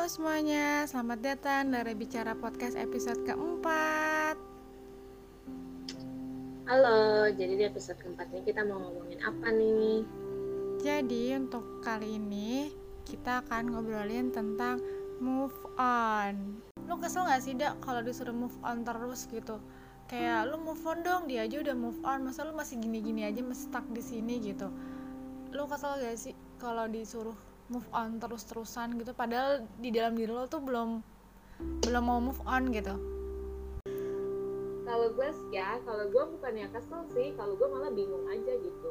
Halo semuanya, selamat datang dari Bicara Podcast episode keempat Halo, jadi di episode keempat ini kita mau ngomongin apa nih? Jadi untuk kali ini kita akan ngobrolin tentang move on Lu kesel gak sih Dak kalau disuruh move on terus gitu? Kayak lu move on dong, dia aja udah move on Masa lu masih gini-gini aja masih stuck di sini gitu Lu kesel gak sih kalau disuruh move on terus-terusan gitu. Padahal di dalam diri lo tuh belum belum mau move on gitu. Kalau gue ya, kalau gue bukannya kesel sih, kalau gue malah bingung aja gitu.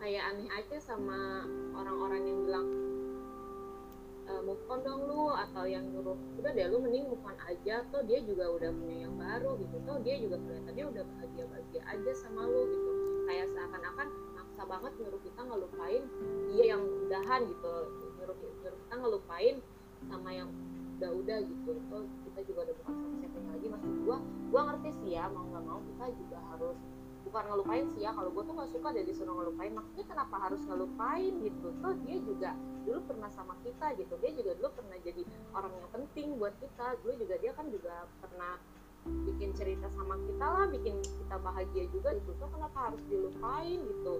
Kayak aneh aja sama orang-orang yang bilang e, move on dong lu atau yang nyuruh udah deh lu mending move on aja. Tuh dia juga udah punya yang baru gitu. Tuh dia juga kelihatannya udah bahagia bahagia aja sama lu gitu. Kayak seakan-akan maksa banget nyuruh kita ngelupain dia yang udahan gitu nyuruh kita ngelupain sama yang udah-udah gitu. Itu kita juga udah bukan siapa lagi. Maksud gua gua ngerti sih ya mau nggak mau kita juga harus bukan ngelupain sih ya. Kalau gua tuh nggak suka dari disuruh ngelupain. Maksudnya kenapa harus ngelupain gitu? Tuh dia juga dulu pernah sama kita gitu. Dia juga dulu pernah jadi orang yang penting buat kita. Dulu juga dia kan juga pernah bikin cerita sama kita lah bikin kita bahagia juga gitu. Tuh kenapa harus dilupain gitu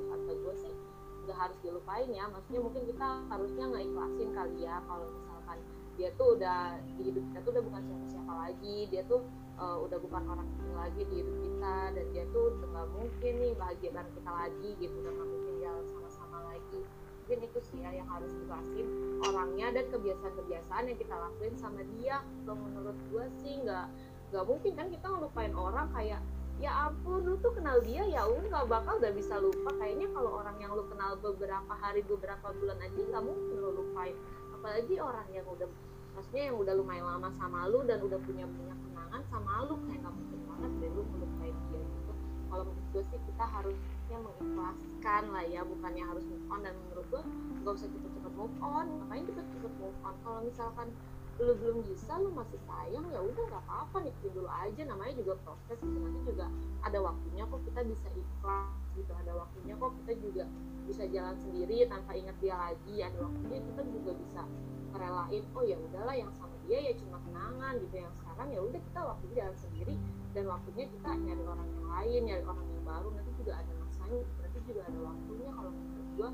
nggak harus dilupain ya maksudnya mungkin kita harusnya nggak ikhlasin kali ya kalau misalkan dia tuh udah di hidup kita tuh udah bukan siapa-siapa lagi. Dia tuh uh, udah bukan orang penting lagi di hidup kita. Dan dia tuh udah nggak mungkin nih bahagia bareng kita lagi gitu udah nggak mungkin jalan sama-sama lagi. Mungkin itu sih ya yang harus dikasih orangnya dan kebiasaan-kebiasaan yang kita lakuin sama dia. Kalau menurut gue sih nggak nggak mungkin kan kita ngelupain orang kayak ya ampun lu tuh kenal dia ya lu nggak bakal udah bisa lupa. Kayaknya kalau orang yang lu kenal beberapa hari beberapa bulan aja nggak mungkin lu lupain. Apalagi orang yang udah maksudnya yang udah lumayan lama sama lu dan udah punya banyak kenangan sama lu kayak nggak mungkin banget deh lu melupain dia gitu. Kalau menurut gue sih kita harusnya mengikhlaskan lah ya bukannya harus move on. Dan menurut gue nggak usah cepet-cepet move on. Ngapain cepet-cepet move on? Kalau misalkan lu belum bisa lu masih sayang ya udah nggak apa-apa nikmatin dulu aja. Namanya juga proses gitu. Nanti juga ada waktunya kok kita bisa ikhlas gitu. Ada waktunya kok kita juga bisa jalan sendiri tanpa ingat dia lagi. Ada waktunya kita juga bisa merelain oh ya udahlah yang sama dia ya cuma kenangan gitu. Yang sekarang ya udah kita waktunya jalan sendiri. Dan waktunya kita nyari orang yang lain nyari orang yang baru. Nanti juga ada masanya berarti juga ada waktunya. Kalau menurut gua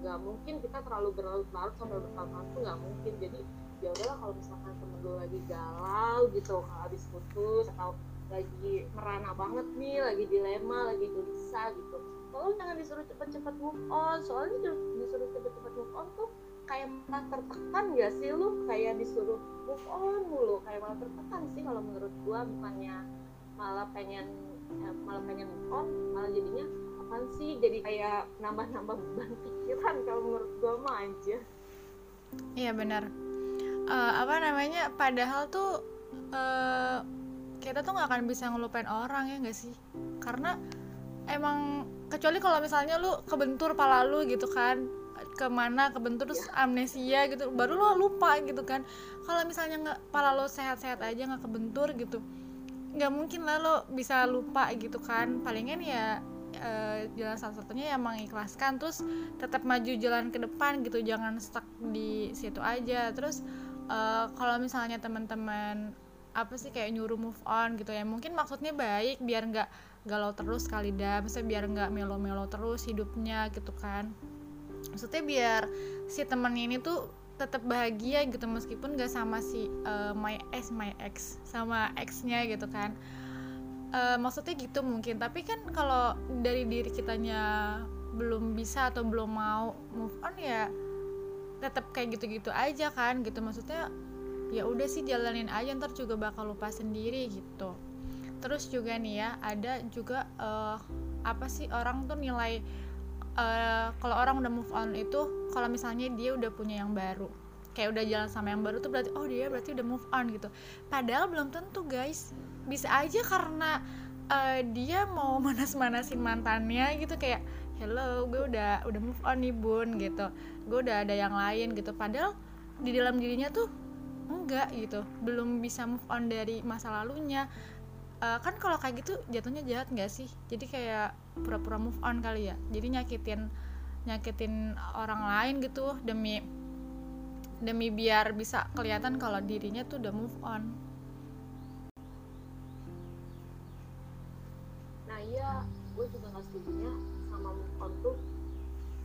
nggak mungkin kita terlalu berlarut-larut sampai bertahun-tahun tuh nggak mungkin. Jadi ya udahlah kalau misalkan temen gue lagi galau gitu habis putus atau lagi merana banget nih lagi dilema lagi gelisah gitu tolong jangan disuruh cepet-cepet move on. Soalnya disuruh cepet-cepet move on tuh kayak malah tertekan gak sih lu? Kayak disuruh move on mulu kayak malah tertekan sih kalau menurut gua bukannya malah pengen ya, malah pengen move on malah jadinya apaan sih? Jadi kayak nambah-nambah beban pikiran kalau menurut gua mah aja iya benar uh, apa namanya padahal tuh uh, kita tuh nggak akan bisa ngelupain orang ya nggak sih? Karena emang kecuali kalau misalnya lu kebentur pala lu gitu kan ke mana kebentur terus iya. amnesia gitu baru lo lupa gitu kan. Kalau misalnya nggak pala lo sehat-sehat aja nggak kebentur gitu nggak mungkin lah lo bisa lupa gitu kan. Palingan ya uh, jalan salah satunya ya mengikhlaskan terus tetap maju jalan ke depan gitu jangan stuck di situ aja. Terus uh, kalau misalnya teman-teman apa sih kayak nyuruh move on gitu ya mungkin maksudnya baik biar nggak galau terus kali dah misalnya biar nggak melo-melo terus hidupnya gitu kan. Maksudnya biar si temennya ini tuh tetap bahagia gitu meskipun gak sama si uh, my ex my ex sama exnya gitu kan. Uh, maksudnya gitu mungkin tapi kan kalau dari diri kitanya belum bisa atau belum mau move on ya tetap kayak gitu-gitu aja kan gitu. Maksudnya ya udah sih jalanin aja ntar juga bakal lupa sendiri gitu. Terus juga nih ya ada juga uh, apa sih orang tuh nilai uh, kalau orang udah move on itu kalau misalnya dia udah punya yang baru kayak udah jalan sama yang baru tuh berarti oh dia berarti udah move on gitu. Padahal belum tentu guys. Bisa aja karena uh, dia mau manas-manasin mantannya gitu kayak hello gue udah udah move on nih bun gitu. Gue udah ada yang lain gitu. Padahal di dalam dirinya tuh enggak gitu. Belum bisa move on dari masa lalunya. Uh, kan kalau kayak gitu jatuhnya jahat nggak sih? Jadi kayak pura-pura move on kali ya. Jadi nyakitin nyakitin orang lain gitu demi demi biar bisa kelihatan kalau dirinya tuh udah move on. Nah iya gue juga nggak setuju sama move on tuh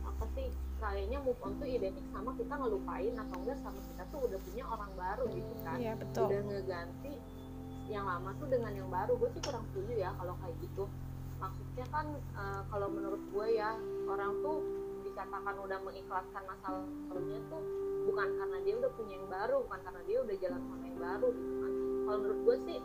apa sih kayaknya move on tuh identik sama kita ngelupain atau enggak sama kita tuh udah punya orang baru gitu kan. Iya betul. Udah ngeganti yang lama tuh dengan yang baru. Gue sih kurang setuju ya kalau kayak gitu. Maksudnya kan uh, kalau menurut gue ya orang tuh dikatakan udah mengikhlaskan masa lalunya tuh bukan karena dia udah punya yang baru bukan karena dia udah jalan sama yang baru gitu kan. Kalau menurut gue sih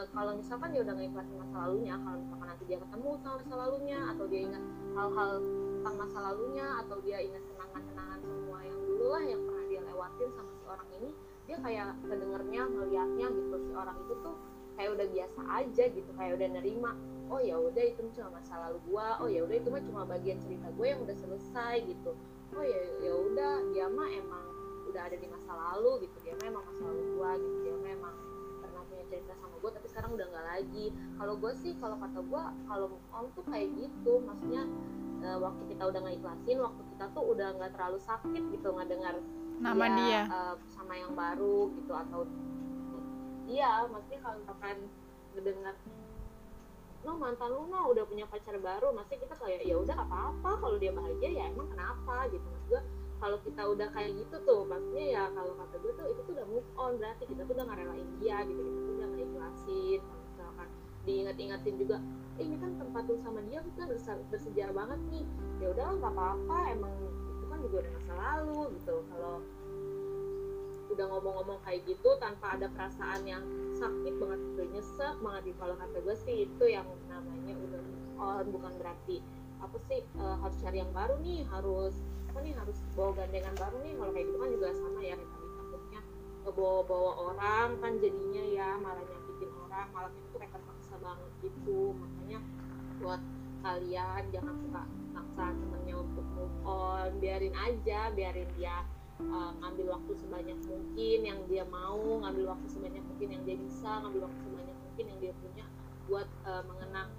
uh, kalau misalkan dia udah ngikhlasin masa lalunya kalau misalkan nanti dia ketemu sama masa lalunya atau dia ingat hal-hal tentang masa lalunya atau dia ingat kenangan-kenangan semua yang dulu lah yang pernah dia lewatin sama si orang ini dia kayak kedengernya ngeliatnya gitu si orang itu tuh kayak udah biasa aja gitu kayak udah nerima oh ya udah itu cuma masa lalu gua oh ya udah itu mah cuma bagian cerita gue yang udah selesai gitu. Oh ya ya udah dia mah emang udah ada di masa lalu gitu. Dia mah emang masa lalu gua gitu. Dia mah emang pernah punya cerita sama gue tapi sekarang udah nggak lagi. Kalau gue sih kalau kata gue kalau om tuh kayak gitu. Maksudnya uh, waktu kita udah ikhlasin waktu kita tuh udah nggak terlalu sakit gitu nggak dengar nama dia, dia. Uh, sama yang baru gitu atau iya maksudnya kalau misalkan ngedengar lo mantan lu mah udah punya pacar baru. Masih kita kayak ya udah apa apa kalau dia bahagia ya emang kenapa? Gitu. Mas gue kalau kita udah kayak gitu tuh maksudnya ya kalau kata gue tuh itu tuh udah move on. Berarti kita tuh udah ngerelain dia gitu. kita kalau misalkan diingat-ingatin juga eh, ini kan tempat lu sama dia kita bersejarah banget nih. Ya udah nggak apa-apa emang itu kan juga udah masa lalu gitu. Kalau udah ngomong-ngomong kayak gitu tanpa ada perasaan yang sakit banget udah nyesek banget di kalau kata gue sih itu yang namanya udah on bukan berarti apa sih uh, harus cari yang baru nih harus apa nih harus bawa gandengan baru nih. Kalau kayak gitu kan juga sama ya kita takutnya bawa-bawa orang kan jadinya ya malah itu mereka paksa banget gitu. Makanya buat kalian jangan suka maksa temennya untuk move on. Biarin aja biarin dia uh, ngambil waktu sebanyak mungkin yang dia mau ngambil waktu sebanyak mungkin yang dia bisa ngambil waktu sebanyak mungkin yang dia punya buat uh, mengenang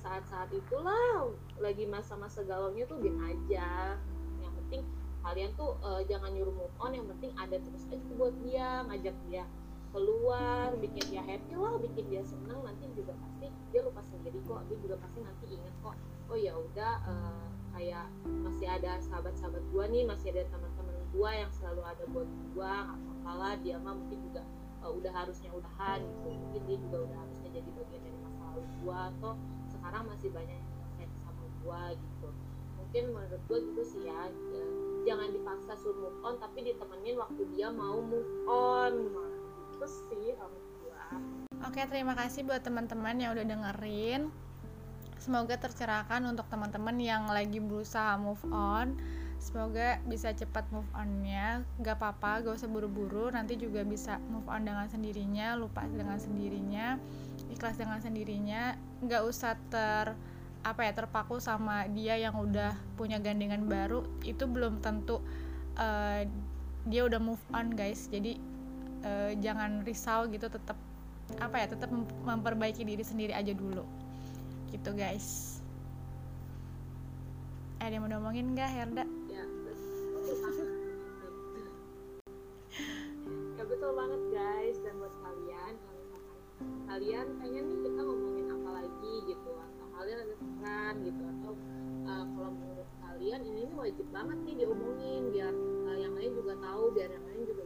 saat-saat itulah. Lagi masa-masa galaunya tuh biar aja. Yang penting kalian tuh uh, jangan nyuruh move on yang penting ada terus aja buat dia ngajak dia keluar bikin dia happy lah bikin dia senang nanti juga pasti dia lupa sendiri kok dia juga pasti nanti inget kok oh ya udah uh, kayak masih ada sahabat-sahabat gua nih masih ada teman-teman gua yang selalu ada buat gua nggak apa dia mah mungkin juga uh, udah harusnya udahan gitu mungkin dia juga udah harusnya jadi bagian dari masa lalu gua atau sekarang masih banyak yang sayang sama gua gitu. Mungkin menurut gua gitu sih ya, ya jangan dipaksa suruh move on tapi ditemenin waktu dia mau move on gitu sih gua. Oke, terima kasih buat teman-teman yang udah dengerin. Semoga tercerahkan untuk teman-teman yang lagi berusaha move on. Semoga bisa cepat move onnya. Gak apa-apa gak usah buru-buru. Nanti juga bisa move on dengan sendirinya lupa dengan sendirinya ikhlas dengan sendirinya. Gak usah ter apa ya terpaku sama dia yang udah punya gandengan baru. Itu belum tentu uh, dia udah move on guys. Jadi uh, jangan risau gitu tetap apa ya tetap memperbaiki diri sendiri aja dulu. Gitu guys. Ada yang mau ngomongin nggak Herda? ya betul banget. Guys. Dan buat kalian kalau kalian pengen nih kita ngomongin apa lagi gitu atau kalian ada saran gitu atau uh, kalau menurut kalian ini nih wajib banget nih diomongin biar uh, yang lain juga tahu biar yang lain juga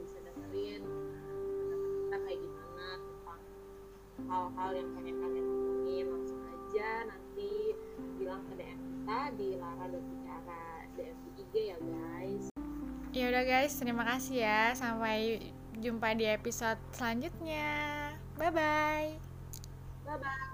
hal-hal yang pengen kalian omongin langsung aja nanti bilang ke DM kita di Lara dan Bicara DM di IG ya guys Ya udah guys, terima kasih ya. Sampai jumpa di episode selanjutnya. Bye bye. Bye bye.